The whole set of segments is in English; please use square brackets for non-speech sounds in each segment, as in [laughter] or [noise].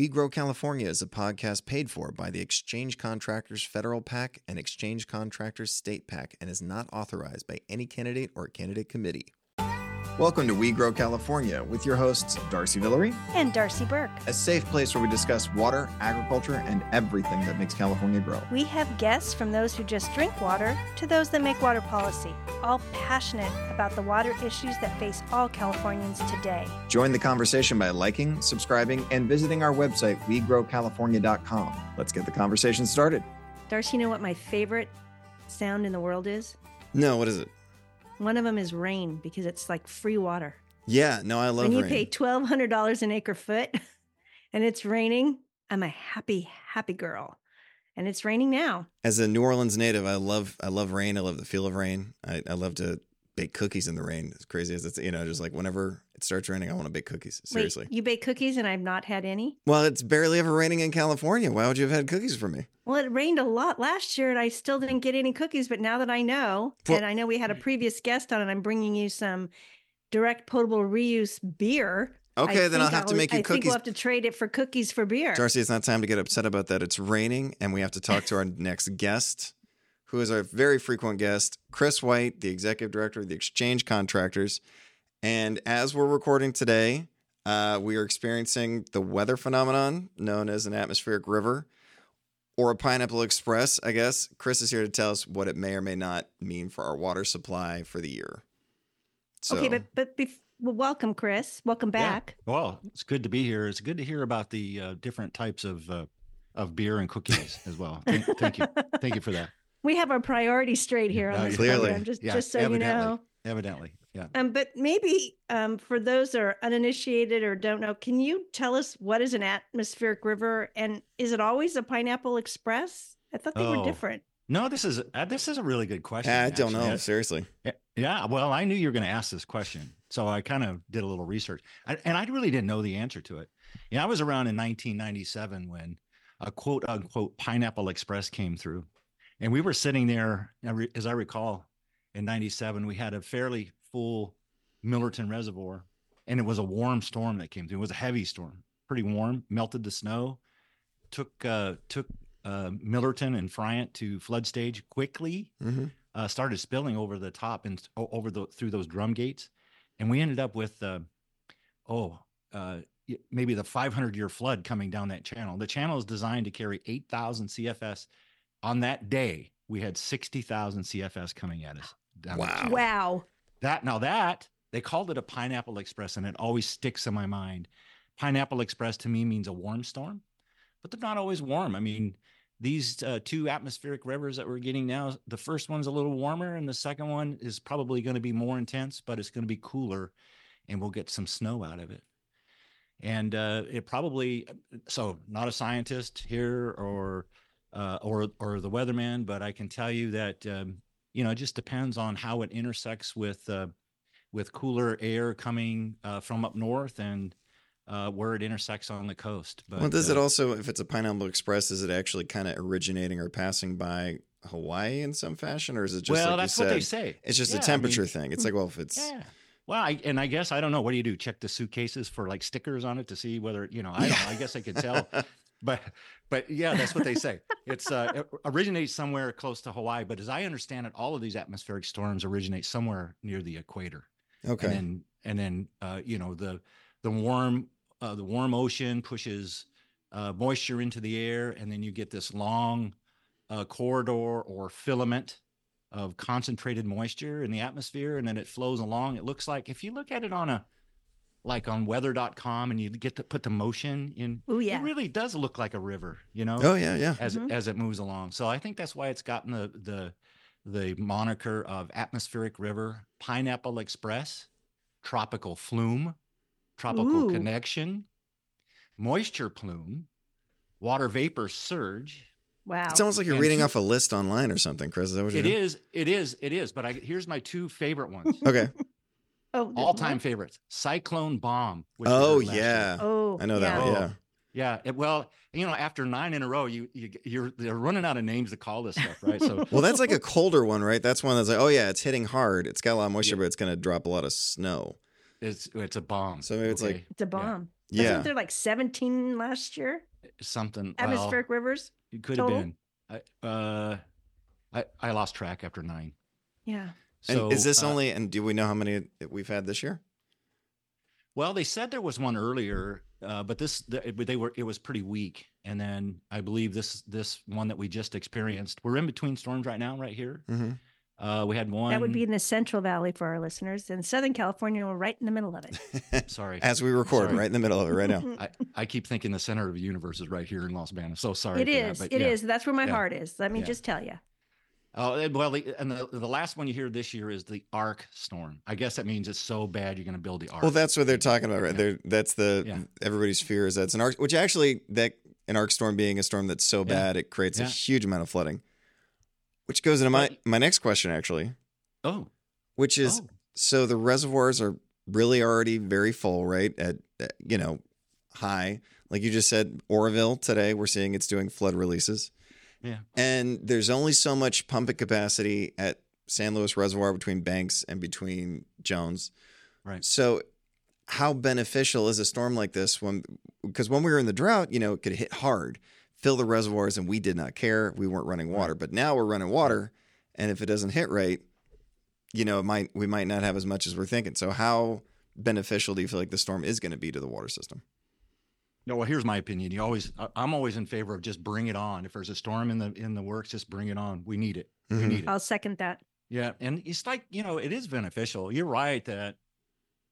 We Grow California is a podcast paid for by the Exchange Contractors Federal PAC and Exchange Contractors State PAC and is not authorized by any candidate or candidate committee. Welcome to We Grow California with your hosts, Darcy Villere, and Darcy Burke. a safe place where we discuss water, agriculture, and everything that makes California grow. We have guests from those who just drink water to those that make water policy, all passionate about the water issues that face all Californians today. Join the conversation by liking, subscribing, and visiting our website, wegrowcalifornia.com. Let's get the conversation started. Darcy, you know what my favorite sound in the world is? No, what is it? One of them is rain because it's like free water. Yeah, no, I love when you rain. pay $1,200 an acre foot [laughs] and it's raining, I'm a happy, happy girl. And it's raining now. As a New Orleans native, I love I love rain. I love the feel of rain. I, I love to bake cookies in the rain. As crazy as it's you know, just like whenever it starts raining, I want to bake cookies. Seriously. Wait, you bake cookies and I've not had any? Well, it's barely ever raining in California. Why would you have had cookies for me? Well, it rained a lot last year and I still didn't get any cookies. But now that I know, Well- and I know we had a previous guest on, and I'm bringing you some direct potable reuse beer. I Okay, then I'll think have to make you I think cookies. we'll have to trade it for cookies for beer. Darcy, it's not time to get upset about that. It's raining, and we have to talk to our [laughs] next guest, who is our very frequent guest, Chris White, the executive director of the Exchange Contractors. And as we're recording today, uh, we are experiencing the weather phenomenon known as an atmospheric river or a pineapple express, I guess. Chris is here to tell us what it may or may not mean for our water supply for the year. So, Okay, but but bef- well, welcome, Chris. Welcome Yeah. back. Well, it's good to be here. It's good to hear about the uh, different types of uh, of beer and cookies as well. Thank, thank you, thank you for that. We have our priorities straight here on this Clearly. program, just Yeah, just so evidently. you know. Evidently, yeah. Um, but maybe um, for those that are uninitiated or don't know, can you tell us what is an atmospheric river and is it always a Pineapple Express? I thought they were Oh, different. No, this is uh, this is a really good question. I don't know, seriously. Yeah, Yeah, well, I knew you were going to ask this question, so I kind of did a little research, I, and I really didn't know the answer to it. Yeah, I was around in 1997 when a quote unquote Pineapple Express came through, and we were sitting there. As I recall, in '97, we had a fairly full Millerton Reservoir, and it was a warm storm that came through. It was a heavy storm, pretty warm, melted the snow, took uh, took uh, Millerton and Friant to flood stage quickly hmm uh, started spilling over the top and over the through those drum gates, and we ended up with uh, oh uh, maybe the 500 year flood coming down that channel. The channel is designed to carry 8,000 CFS. On that day, we had 60,000 CFS coming at us. down Wow. channel. Wow. That now that they called it a pineapple express, and it always sticks in my mind. Pineapple express to me means a warm storm, but they're not always warm. I mean, these uh, two atmospheric rivers that we're getting now, the first one's a little warmer, and the second one is probably going to be more intense, but it's going to be cooler, and we'll get some snow out of it. And uh, it probably so not a scientist here or uh, or or the weatherman, but I can tell you that um, you know it just depends on how it intersects with uh, with cooler air coming uh, from up north and uh, where it intersects on the coast. But well, does it uh, also, if it's a Pineapple Express, is it actually kind of originating or passing by Hawaii in some fashion, or is it just well, like that's what they say. it's just Yeah, a I temperature mean, thing? It's like, well, if it's Yeah. Well, I, and I guess I don't know. What do you do? Check the suitcases for like stickers on it to see whether you know. I don't. know. I guess I could tell, [laughs] but but yeah, that's what they say. It's uh, it originates somewhere close to Hawaii, but as I understand it, all of these atmospheric storms originate somewhere near the equator. okay, and then and then uh, you know the the warm uh, the warm ocean pushes uh, moisture into the air, and then you get this long uh, corridor or filament of concentrated moisture in the atmosphere, and then it flows along. It looks like if you look at it on a like on weather.com and you get to put the motion in Oh yeah. it really does look like a river you know oh yeah, yeah. as Mhm. it, as it moves along. So I think that's why it's gotten the the the moniker of atmospheric river, pineapple express, tropical flume, tropical Ooh. connection, moisture plume, water vapor surge. Wow. It's almost like you're And reading two- off a list online or something, Chris. Is that what you're It doing? is, it is, it is. But I here's my two favorite ones, [laughs] Okay. Oh, all time favorites: cyclone bomb. Oh heard last year. yeah, Oh, I know that yeah. one. Oh. Yeah. Yeah, it- well, you know, after nine in a row, you you you're they're running out of names to call this stuff, right? So [laughs] Well, that's like a colder one, right? That's one that's like, oh yeah, it's hitting hard. It's got a lot of moisture, Yeah. but it's going to drop a lot of snow. it's it's a bomb. So maybe it's like- It's a bomb. Yeah. Wasn't there like 17 last year? Something well, Atmospheric rivers? it could total? have been. I, uh, I I lost track after nine. Yeah. So and is this uh, only, and do we know how many we've had this year? Well, they said there was one earlier, uh, but this the, they were it was pretty weak. And then I believe this this one that we just experienced. We're in between storms right now, right here. hmm Uh, we had one. That would be in the Central Valley for our listeners. And Southern California, we're right in the middle of it. [laughs] sorry. As we record, Sorry. right in the middle of it right now. [laughs] I, I keep thinking the center of the universe is right here in Los Banos. So sorry. It for that, is. but It yeah. is. That's where my Yeah. heart is. Let me Yeah. just tell you. Oh eh, well, the, and the, the last one you hear this year is the ARkStorm. I guess that means it's so bad you're going to build the ark. Well, that's what they're talking about, right? Yeah. They're, that's the Yeah. everybody's fear is that's an arc, which actually that an ARkStorm being a storm that's so Yeah. bad it creates a huge amount of flooding. Which goes into my my next question actually, oh, which is oh, so the reservoirs are really already very full, right? At at, you know high, like you just said, Oroville today we're seeing it's doing flood releases, yeah. and there's only so much pumping capacity at San Luis Reservoir between Banks and between Jones. Right. So, how beneficial is a storm like this when? Because when we were in the drought, you know, it could hit hard, fill the reservoirs, and we did not care. We weren't running water, but now we're running water, and if it doesn't hit right, you know, it might we might not have as much as we're thinking. So, how beneficial do you feel like the storm is going to be to the water system? No, well, here's my opinion. You always, I- I'm always in favor of just bring it on. If there's a storm in the in the works, just bring it on. We need it. We Mhm. need it. I'll second that. Yeah, and it's like you know, it is beneficial. You're right that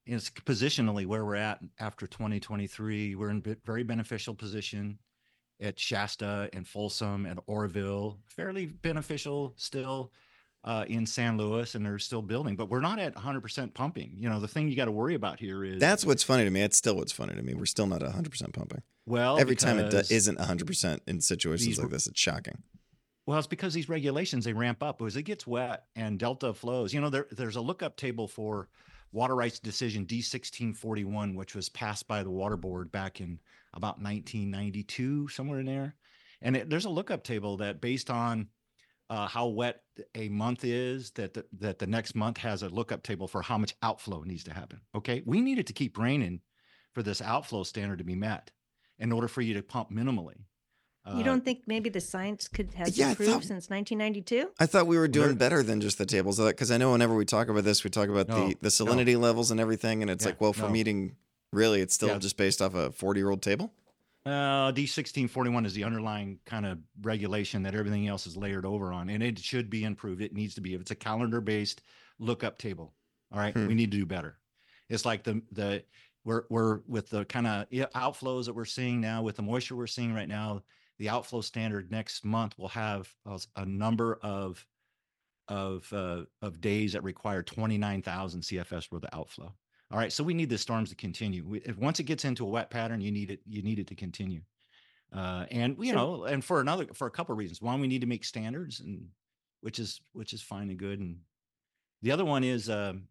it's positionally where we're at after 2023. We're in a very beneficial position at Shasta and Folsom and Oroville. Fairly beneficial still uh, in San Luis, and they're still building, but we're not at 100% pumping. You know, the thing you got to worry about here is That's what's funny to me. It's still what's funny to me. We're still not 100% pumping. well Every time it do- isn't 100% in situations these- like this, it's shocking. Well, it's because these regulations they ramp up as it gets wet and delta flows. You know, there, there's a lookup table for water rights decision D1641, which was passed by the water board back in about 1992, somewhere in there. And it, there's a lookup table that based on uh, how wet a month is, that the, that the next month has a lookup table for how much outflow needs to happen. Okay, we needed to keep raining for this outflow standard to be met in order for you to pump minimally. You Uh, don't think maybe the science could has yeah, improved thought- since 1992? I thought we were doing better than just the tables because I know whenever we talk about this, we talk about No, the, the salinity levels and everything. And it's Yeah, like, well, for no. meeting, really, it's still Yeah. just based off a 40 year old table. Uh, D sixteen forty one is the underlying kind of regulation that everything else is layered over on, and it should be improved. It needs to be. If it's a calendar based lookup table, all right, Hmm. we need to do better. It's like the the we're we're with the kind of outflows that we're seeing now with the moisture we're seeing right now. The outflow standard next month will have a number of of uh, of days that require twenty nine thousand CFS worth of outflow. All right, so we need the storms to continue. We, if once it gets into a wet pattern, you need it. You need it to continue. Uh, and you know, and for another, for a couple of reasons. One, we need to make standards, and which is which is fine and good. And the other one is, um,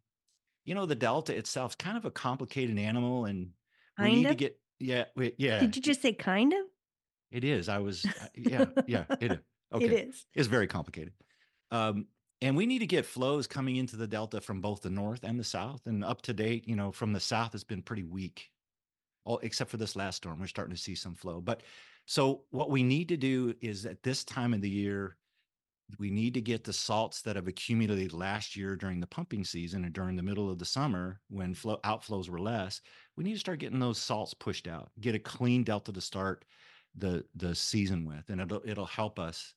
you know, the delta itself is kind of a complicated animal, and we Kind need to get yeah, we, yeah. Did you just say kind of? It is. I was yeah, yeah. It [laughs] is. Okay. It is. It's very complicated. Um, and we need to get flows coming into the delta from both the north and the south. And up to date, you know, from the south has been pretty weak. All except for this last storm, we're starting to see some flow. But so what we need to do is at this time of the year, we need to get the salts that have accumulated last year during the pumping season and during the middle of the summer when flow outflows were less. We need to start getting those salts pushed out, get a clean delta to start the the season with, and it'll it'll help us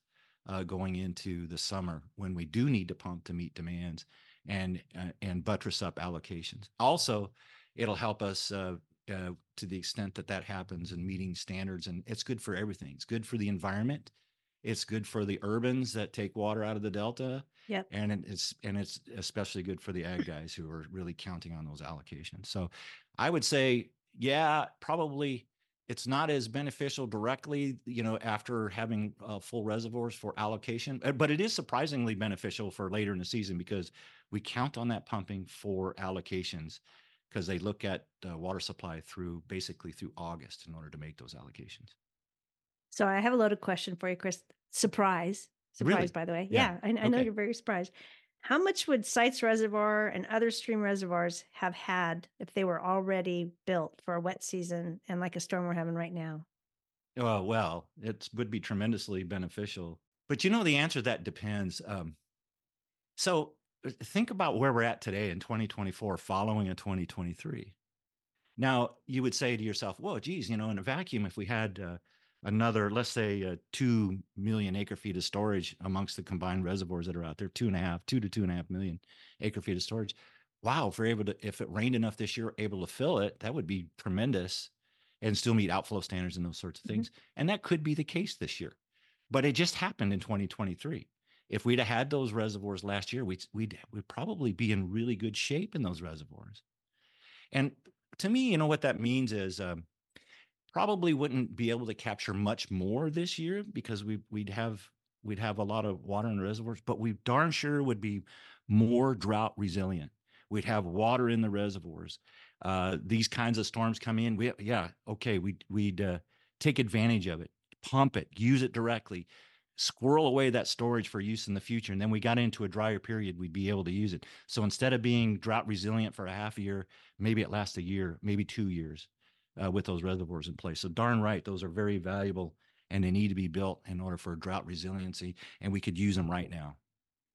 uh, going into the summer when we do need to pump to meet demands and uh, and buttress up allocations. Also, it'll help us uh, uh, to the extent that that happens and meeting standards, and it's good for everything. It's good for the environment. It's good for the urbans that take water out of the delta. Yep. And it's and it's especially good for the ag guys who are really counting on those allocations. So I would say, yeah, probably it's not as beneficial directly, you know, after having uh, full reservoirs for allocation, uh, but it is surprisingly beneficial for later in the season because we count on that pumping for allocations because they look at uh, water supply through basically through August in order to make those allocations. So I have a loaded question for you, Chris. Surprise. Really? Surprise, by the way. Yeah. Yeah, I, I know Okay. you're very surprised. How much would Sites Reservoir and other stream reservoirs have had if they were already built for a wet season and like a storm we're having right now? Oh, well, it would be tremendously beneficial. But you know, the answer that depends. Um, so uh, think about where we're at today in 2024 following a 2023. Now, you would say to yourself, well, geez, you know, in a vacuum, if we had uh, another, let's say, uh, two million acre feet of storage amongst the combined reservoirs that are out there, two and a half, two to two and a half million acre feet of storage. Wow, if we're able to, if it rained enough this year, able to fill it, that would be tremendous and still meet outflow standards and those sorts of mm-hmm. things. Mm-hmm. And that could be the case this year. But it just happened in 2023. If we'd have had those reservoirs last year, we'd, we'd, we'd probably be in really good shape in those reservoirs. And to me, you know, what that means is um, probably wouldn't be able to capture much more this year because we we'd have we'd have a lot of water in the reservoirs, but we darn sure would be more drought resilient. We'd have water in the reservoirs. Uh, these kinds of storms come in. We yeah okay we'd we'd uh, take advantage of it, pump it, use it directly, squirrel away that storage for use in the future. And then we got into a drier period, we'd be able to use it. So instead of being drought resilient for a half a year, maybe it lasts a year, maybe two years uh, with those reservoirs in place. So darn right, those are very valuable and they need to be built in order for drought resiliency. And we could use them right now.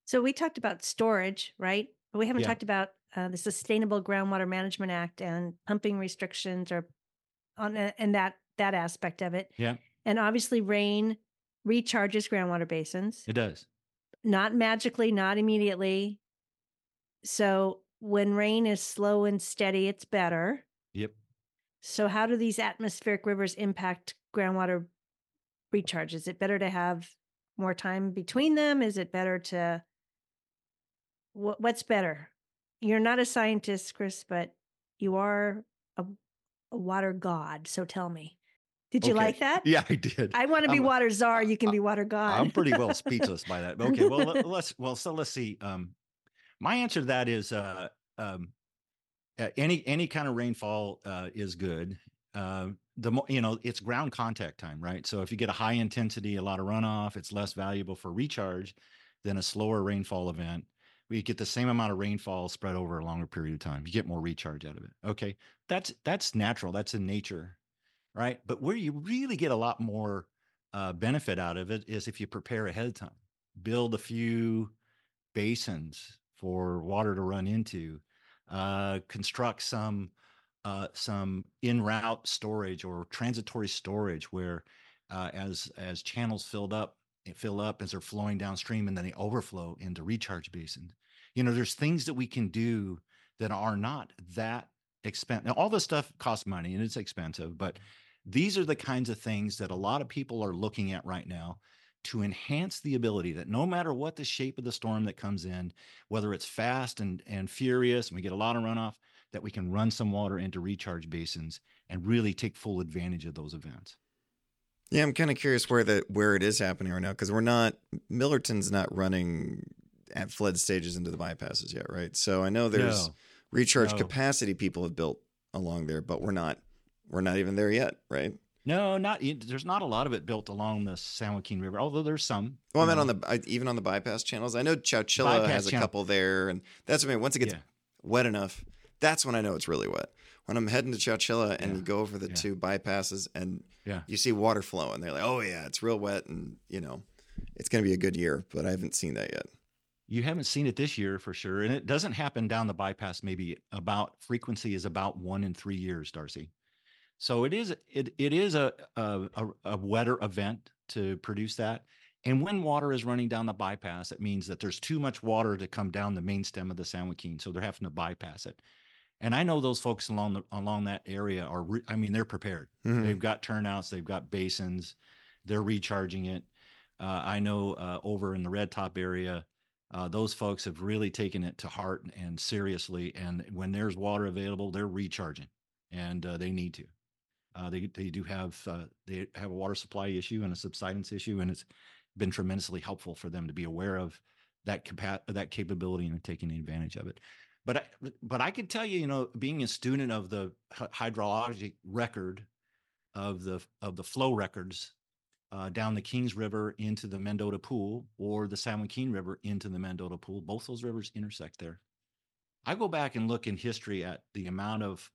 So we talked about storage, right? But we haven't yeah. talked about uh, the Sustainable Groundwater Management Act and pumping restrictions or on and that that aspect of it. Yeah. And obviously rain recharges groundwater basins. It does. Not magically, not immediately. So when rain is slow and steady, it's better. Yep. So how do these atmospheric rivers impact groundwater recharge? Is it better to have more time between them? Is it better to what, what's better? You're not a scientist, Chris, but you are a, a water god. So tell me. Did you okay. like that? Yeah, I did. I want to be water czar. You can be water god. I'm pretty well speechless by that. Okay, well [laughs] let's well so let's see. Um, my answer to that is uh, um, any any kind of rainfall uh, is good. Uh, the more you know, it's ground contact time, right? So if you get a high intensity, a lot of runoff, it's less valuable for recharge than a slower rainfall event. We get the same amount of rainfall spread over a longer period of time. You get more recharge out of it. Okay, that's that's natural. That's in nature right? But where you really get a lot more uh, benefit out of it is if you prepare ahead of time, build a few basins for water to run into, uh, construct some uh, some in route storage or transitory storage where uh, as as channels filled up fill up as they're flowing downstream and then they overflow into recharge basins. You know, there's things that we can do that are not that expensive. Now, all this stuff costs money and it's expensive, but these are the kinds of things that a lot of people are looking at right now to enhance the ability that no matter what the shape of the storm that comes in, whether it's fast and, and furious and we get a lot of runoff, that we can run some water into recharge basins and really take full advantage of those events. Yeah, I'm kind of curious where the where it is happening right now because we're not Millerton's not running at flood stages into the bypasses yet, right? So I know there's no, recharge no. capacity people have built along there, but we're not we're not even there yet, right? No, not there's not a lot of it built along the San Joaquin River, although there's some. Well, I meant mm-hmm. on the even on the bypass channels. I know Chowchilla bypass has a channel. couple there, and that's what I mean. Once it gets yeah. wet enough, that's when I know it's really wet. When I'm heading to Chowchilla and yeah. you go over the yeah. two bypasses and you see water flowing, they're like, "Oh yeah, it's real wet," and you know, it's going to be a good year. But I haven't seen that yet. You haven't seen it this year for sure, and it doesn't happen down the bypass. Maybe about frequency is about one in three years, Darcy. So it is it it is a a, a wetter event to produce that. And when water is running down the bypass, it means that there's too much water to come down the main stem of the San Joaquin, so they're having to bypass it. And I know those folks along the along that area are. Re- I mean, they're prepared. Mm-hmm. They've got turnouts. They've got basins. They're recharging it. Uh, I know uh, over in the Red Top area, uh, those folks have really taken it to heart and seriously. And when there's water available, they're recharging, and uh, they need to. Uh, they they do have uh, they have a water supply issue and a subsidence issue, and it's been tremendously helpful for them to be aware of that capa- that capability and taking advantage of it. But I, but I can tell you, you know, being a student of the hydrologic record of the of the flow records uh, down the Kings River into the Mendota Pool or the San Joaquin River into the Mendota Pool. Both those rivers intersect there. I go back and look in history at the amount of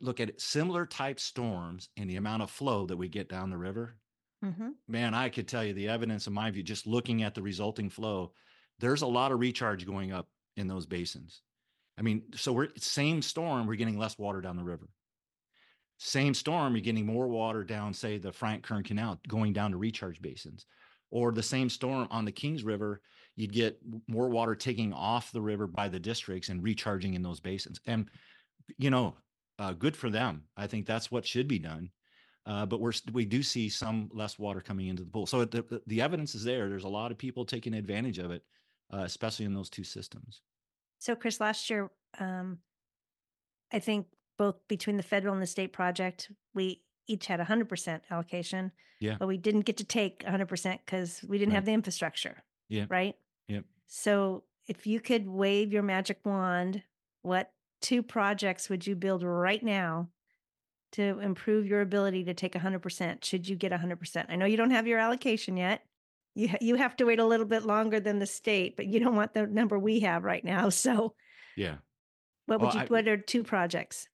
look at similar type storms and the amount of flow that we get down the river. hmm Man, I could tell you the evidence in my view, just looking at the resulting flow, there's a lot of recharge going up in those basins. I mean, so we're same storm, we're getting less water down the river. Same storm, you're getting more water down, say, the Friant-Kern Canal, going down to recharge basins. Or the same storm on the Kings River, you'd get more water taking off the river by the districts and recharging in those basins. And, you know, uh, good for them. I think that's what should be done. Uh, but we're we do see some less water coming into the pool. So the, the, evidence is there. There's a lot of people taking advantage of it, uh, especially in those two systems. So, Chris, last year, um, I think both between the federal and the state project, we each had 100% allocation. Yeah. But we didn't get to take 100% because we didn't Right. have the infrastructure. Yeah. Right. Yep. So, if you could wave your magic wand, what two projects would you build right now to improve your ability to take 100% should you get 100%? I know you don't have your allocation yet. You, you have to wait a little bit longer than the state, but you don't want the number we have right now. [laughs] So, Yeah. what would Well, you? I- what are two projects?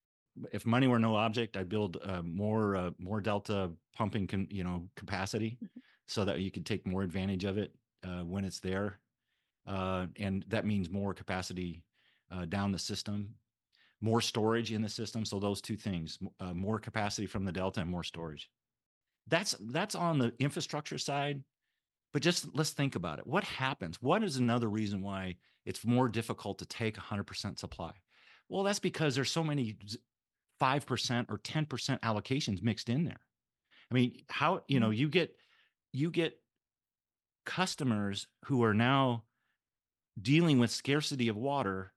If money were no object, I'd build uh, more uh, more delta pumping, con- you know, capacity, Mhm. so that you could take more advantage of it uh, when it's there, uh, and that means more capacity uh, down the system, more storage in the system. So those two things, uh, more capacity from the delta and more storage. That's that's on the infrastructure side. But just let's think about it. What happens? What is another reason why it's more difficult to take 100% supply? Well, that's because there's so many 5% or 10% allocations mixed in there. I mean, how, you know, you get you get customers who are now dealing with scarcity of water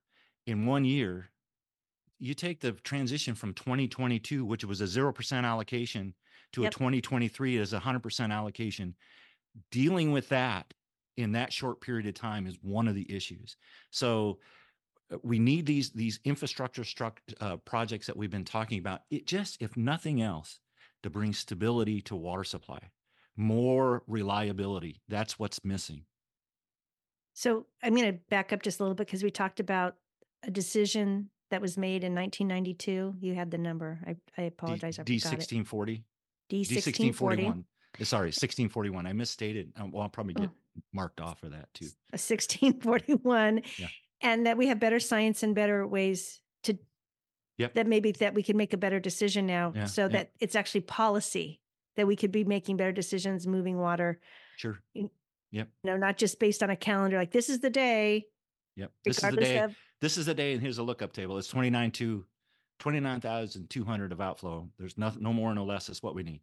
in one year. You take the transition from 2022, which was a 0% allocation, to Yep. a 2023 as a 100% allocation. Dealing with that in that short period of time is one of the issues. So uh, we need these these infrastructure struct, uh, projects that we've been talking about. It just, if nothing else, to bring stability to water supply, more reliability. That's what's missing. So I'm going to back up just a little bit because we talked about a decision that was made in 1992. You had the number. I, I apologize. I D forgot it. sixteen forty. D D sixteen forty. one. Sorry, sixteen forty one. I misstated. Um, well, I'll probably Oh. get marked off for that too. A sixteen forty one. Yeah. And that we have better science and better ways to. Yep. That maybe that we can make a better decision now, Yeah, so yeah. that it's actually policy that we could be making better decisions, moving water. Sure. You Yep. know, not just based on a calendar. Like this is the day, Yep. This is the day. of. This is the day, and here's a lookup table. It's 29 to 29,200 of outflow. There's no, no more, no less. That's what we need.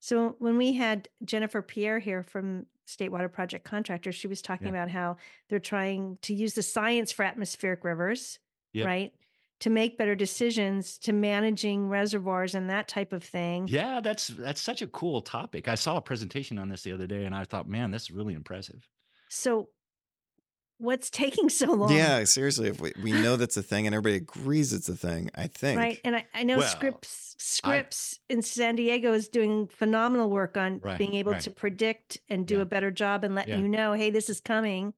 So when we had Jennifer Pierre here from State Water Project Contractors, she was talking Yeah. about how they're trying to use the science for atmospheric rivers, Yep. right? To make better decisions to managing reservoirs and that type of thing. Yeah, that's that's such a cool topic. I saw a presentation on this the other day, and I thought, man, this is really impressive. So what's taking so long? Yeah, seriously, if we, we know that's a thing and everybody agrees it's a thing, I think. Right. And I, I know Well, Scripps Scripps in San Diego is doing phenomenal work on Right, being able right. to predict and do Yeah. a better job and letting Yeah. you know, hey, this is coming.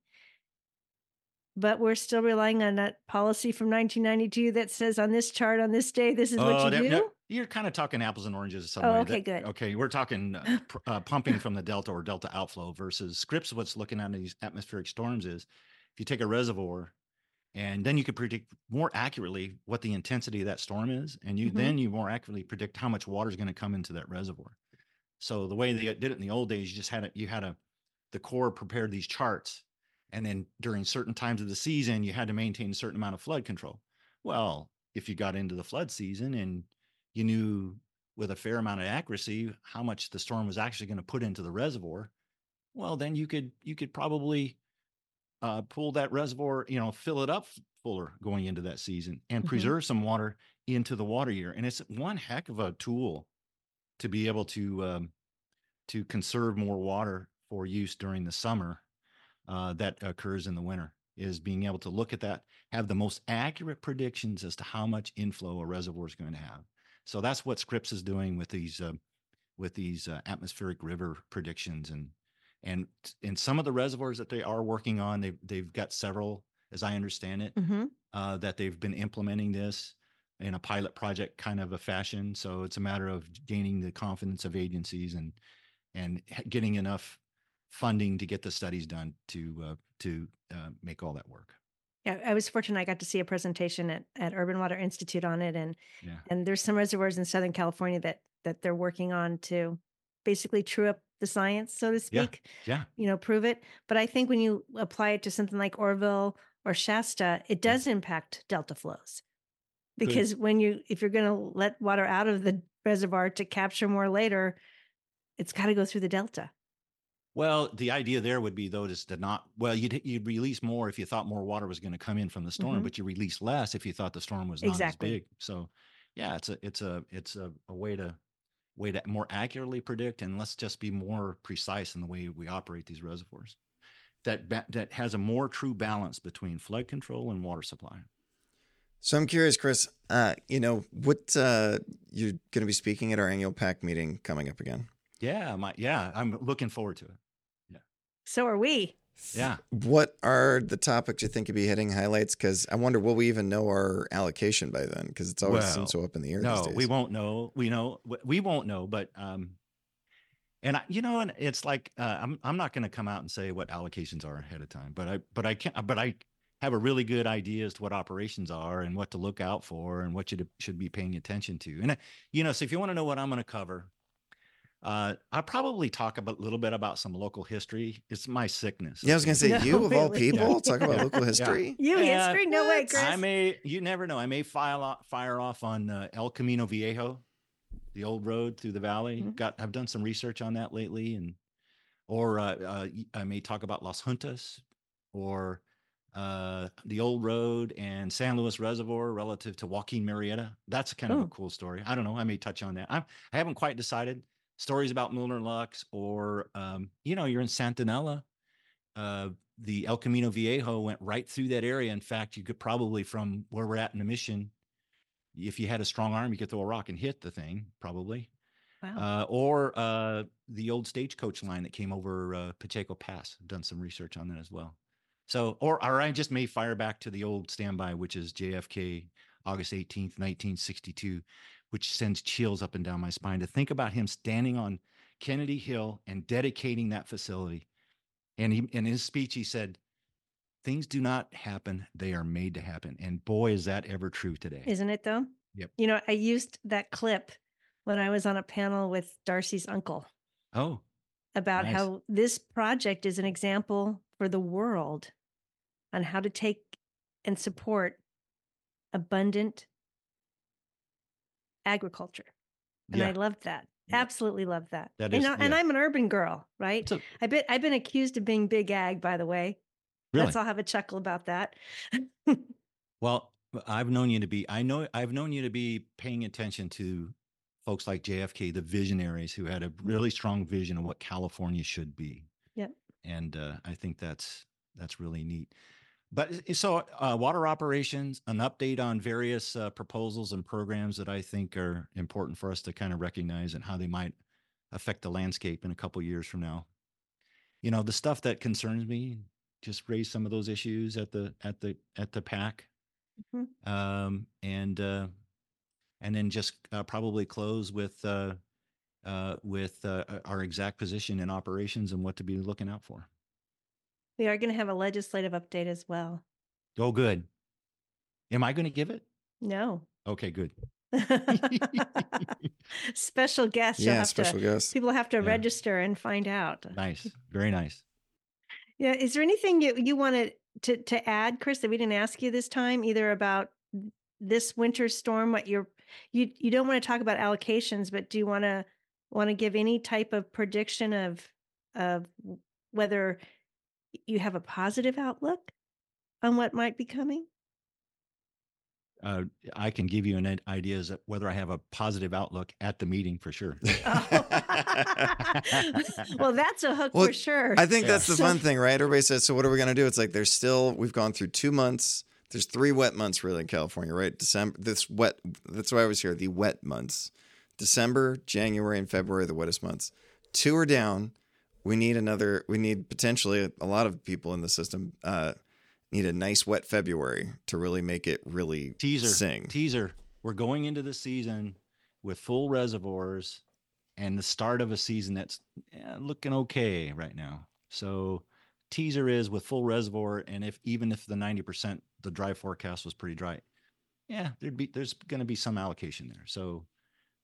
But we're still relying on that policy from 1992 that says on this chart on this day, this is what Oh, you that- do. no, you're kind of talking apples and oranges. Some Oh, okay, That- good. Okay, we're talking uh, uh, pumping from the delta or delta outflow versus Scripps. What's looking at these atmospheric storms is if you take a reservoir, and then you could predict more accurately what the intensity of that storm is, and you Mhm. then you more accurately predict how much water is going to come into that reservoir. So the way they did it in the old days, you just had a you had a the Corps prepared these charts, and then during certain times of the season, you had to maintain a certain amount of flood control. Well, if you got into the flood season and you knew with a fair amount of accuracy how much the storm was actually going to put into the reservoir, well, then you could you could probably uh, pull that reservoir, you know, fill it up fuller going into that season and Mhm. preserve some water into the water year. And it's one heck of a tool to be able to um, to conserve more water for use during the summer uh, that occurs in the winter. Is being able to look at that, have the most accurate predictions as to how much inflow a reservoir is going to have. So that's what Scripps is doing with these um, with these uh, atmospheric river predictions and and in some of the reservoirs that they are working on, they've they've got several, as I understand it, hmm uh, that they've been implementing this in a pilot project kind of a fashion. So it's a matter of gaining the confidence of agencies and and getting enough funding to get the studies done to uh, to uh, make all that work. Yeah, I was fortunate. I got to see a presentation at, at Urban Water Institute on it, and Yeah. and there's some reservoirs in Southern California that that they're working on to basically true up the science, so to speak. Yeah. You know, prove it. But I think when you apply it to something like Oroville or Shasta, it does impact delta flows Good. because when you if you're going to let water out of the reservoir to capture more later, it's got to go through the delta. Well, the idea there would be though is to not well, you'd you'd release more if you thought more water was going to come in from the storm, Mhm. but you release less if you thought the storm was not Exactly. as big. So, yeah, it's a it's a it's a, a way to way to more accurately predict, and let's just be more precise in the way we operate these reservoirs. That ba- that has a more true balance between flood control and water supply. So I'm curious, Chris. Uh, you know what? Uh, you're going to be speaking at our annual PAC meeting coming up again. Yeah, my yeah, I'm looking forward to it. yeah So are we. Yeah. What are the topics you think you'd be hitting highlights? Because I wonder, will we even know our allocation by then? Because it's always Well, so up in the air. No, these days. we won't know. We know we won't know, but um, and I, you know, and it's like uh, I'm I'm not going to come out and say what allocations are ahead of time, but I but I can't. but I have a really good idea as to what operations are and what to look out for and what you should be paying attention to. And uh, you know, so if you want to know what I'm going to cover, uh, I'll probably talk about a little bit about some local history. It's my sickness. Yeah, I was going [laughs] to say, No, you of all really? people talk about Yeah. local Yeah. history. You Yeah, history? No way. Chris. I may, you never know. I may file off, fire off on uh, El Camino Viejo, the old road through the valley. Mhm. Got, I've done some research on that lately, and or uh, uh, y- I may talk about Las Juntas or uh, the old road and San Luis Reservoir relative to Joaquin Murrieta. That's kind of Oh. a cool story. I don't know. I may touch on that. I'm, I haven't quite decided. Stories about Miller & Lux, or um, you know, you're in Santa Nella uh, the El Camino Viejo went right through that area. In fact, you could probably, from where we're at in the mission, if you had a strong arm, you could throw a rock and hit the thing, probably. Wow. Uh, or uh, the old stagecoach line that came over uh, Pacheco Pass. I've done some research on that as well. So, or, or I just may fire back to the old standby, which is JFK, August 18th, 1962, which sends chills up and down my spine to think about him standing on Kennedy Hill and dedicating that facility. And he, in his speech, he said, Things do not happen, they are made to happen. And boy, is that ever true today. Isn't it though? Yep. You know, I used that clip when I was on a panel with Darcy's uncle oh, about Nice. how this project is an example for the world on how to take and support abundant agriculture. And yeah. I loved that. Yeah. Absolutely loved that. That and, is- I, and I'm an urban girl, right? A- I bet I've been accused of being big ag, by the way. really? Let's all have a chuckle about that. Well, I've known you to be, I know, I've known you to be paying attention to folks like JFK, the visionaries who had a really strong vision of what California should be. Yep. And uh, I think that's, that's really neat. But so, uh, water operations, an update on various uh, proposals and programs that I think are important for us to kind of recognize and how they might affect the landscape in a couple years from now. You know, the stuff that concerns me, just raise some of those issues at the at the at the PAC Mhm. um, and uh, and then just uh, probably close with uh, uh, with uh, our exact position in operations and what to be looking out for. We are going to have a legislative update as well. Oh, good. Am I going to give it? No. Okay, good. [laughs] special guest. Yeah, have special to, guest. people have to Yeah. register and find out. Nice, very nice. Yeah. Is there anything you, you wanted to, to add, Chris, that we didn't ask you this time, either about this winter storm, what you're, you, you don't want to talk about allocations, but do you want to, want to give any type of prediction of, of whether you have a positive outlook on what might be coming? Uh, I can give you an idea as to whether I have a positive outlook at the meeting for sure. Oh. [laughs] well, that's a hook Well, for sure. I think Yeah. that's the So- fun thing, right? Everybody says, "So what are we going to do?" It's like there's still we've gone through two months. There's three wet months really in California, right? December, this wet. That's why I was here. The wet months. December, January, and February are the wettest months. Two are down. We need another. We need potentially a lot of people in the system. Uh, need a nice wet February to really make it really teaser sing. teaser we're going into the season with full reservoirs and the start of a season that's eh, looking okay right now so teaser is with full reservoir and if even if the 90% the dry forecast was pretty dry yeah there'd be there's going to be some allocation there so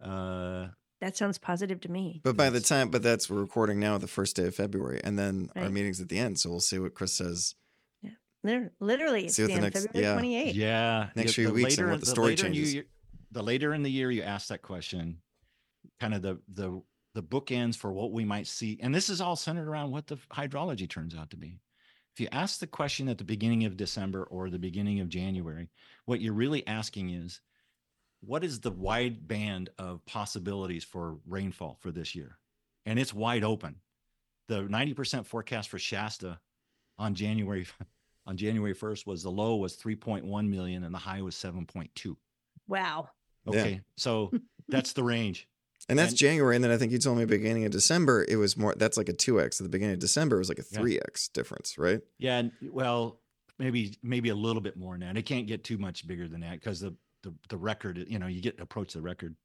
uh That sounds positive to me. But by the time, but that's we're recording now, the first day of February, and then our meeting's at the end. So we'll see what Chris says. Liter- Literally, it's See what the the end, next- February yeah. 28th. Yeah. Next yeah, few weeks and later- what the story later changes. You, the later in the year you ask that question, kind of the the the bookends for what we might see, and this is all centered around what the hydrology turns out to be. If you ask the question at the beginning of December or the beginning of January, what you're really asking is, what is the wide band of possibilities for rainfall for this year? And it's wide open. The 90% forecast for Shasta on January [laughs] on January 1st was the low was 3.1 million and the high was 7.2. Wow. Yeah. Okay. So [laughs] that's the range. And that's And- January, and then I think you told me beginning of December it was more. That's like a two x. At the beginning of December, it was like a three x difference, right? Yeah. and- Well, maybe maybe a little bit more than that. It can't get too much bigger than that because the, the the record, you know, you get approach the record.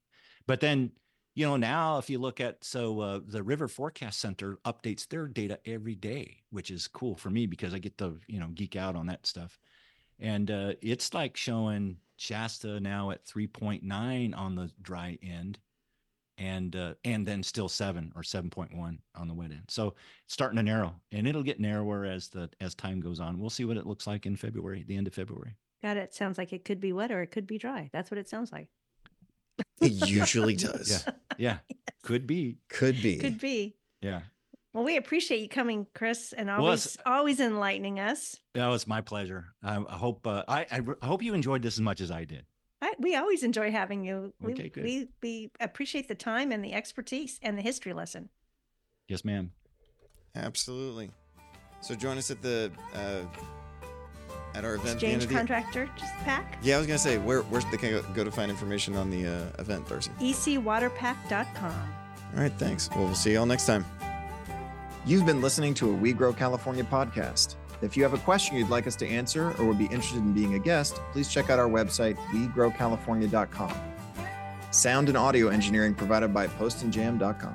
But then, you know, now if you look at so uh, the River Forecast Center updates their data every day, which is cool for me because I get to you know geek out on that stuff. And uh, it's like showing Shasta now at 3.9 on the dry end, and uh, and then still seven or 7.1 on the wet end. So starting to narrow, and it'll get narrower as the as time goes on. We'll see what it looks like in February, the end of February. God, it sounds like it could be wet or it could be dry. That's what it sounds like. It usually [laughs] does. Yeah, yeah could be. Could be. Could be. Yeah, Well, we appreciate you coming, Chris, and always it's- always enlightening us. that was my pleasure. I, I hope uh, I, I I hope you enjoyed this as much as I did. I, we always enjoy having you. We, Okay, good. we we appreciate the time and the expertise and the history lesson. Yes, ma'am. Absolutely. So join us at the uh, at our event. Exchange the contractor just pack. Yeah, I was gonna say where where they can go, go to find information on the uh, event, Darcy. ecwaterpack.com. All right, thanks. Well, we'll see you all next time. You've been listening to a We Grow California podcast. If you have a question you'd like us to answer or would be interested in being a guest, please check out our website, wegrowcalifornia.com. Sound and audio engineering provided by postandjam.com.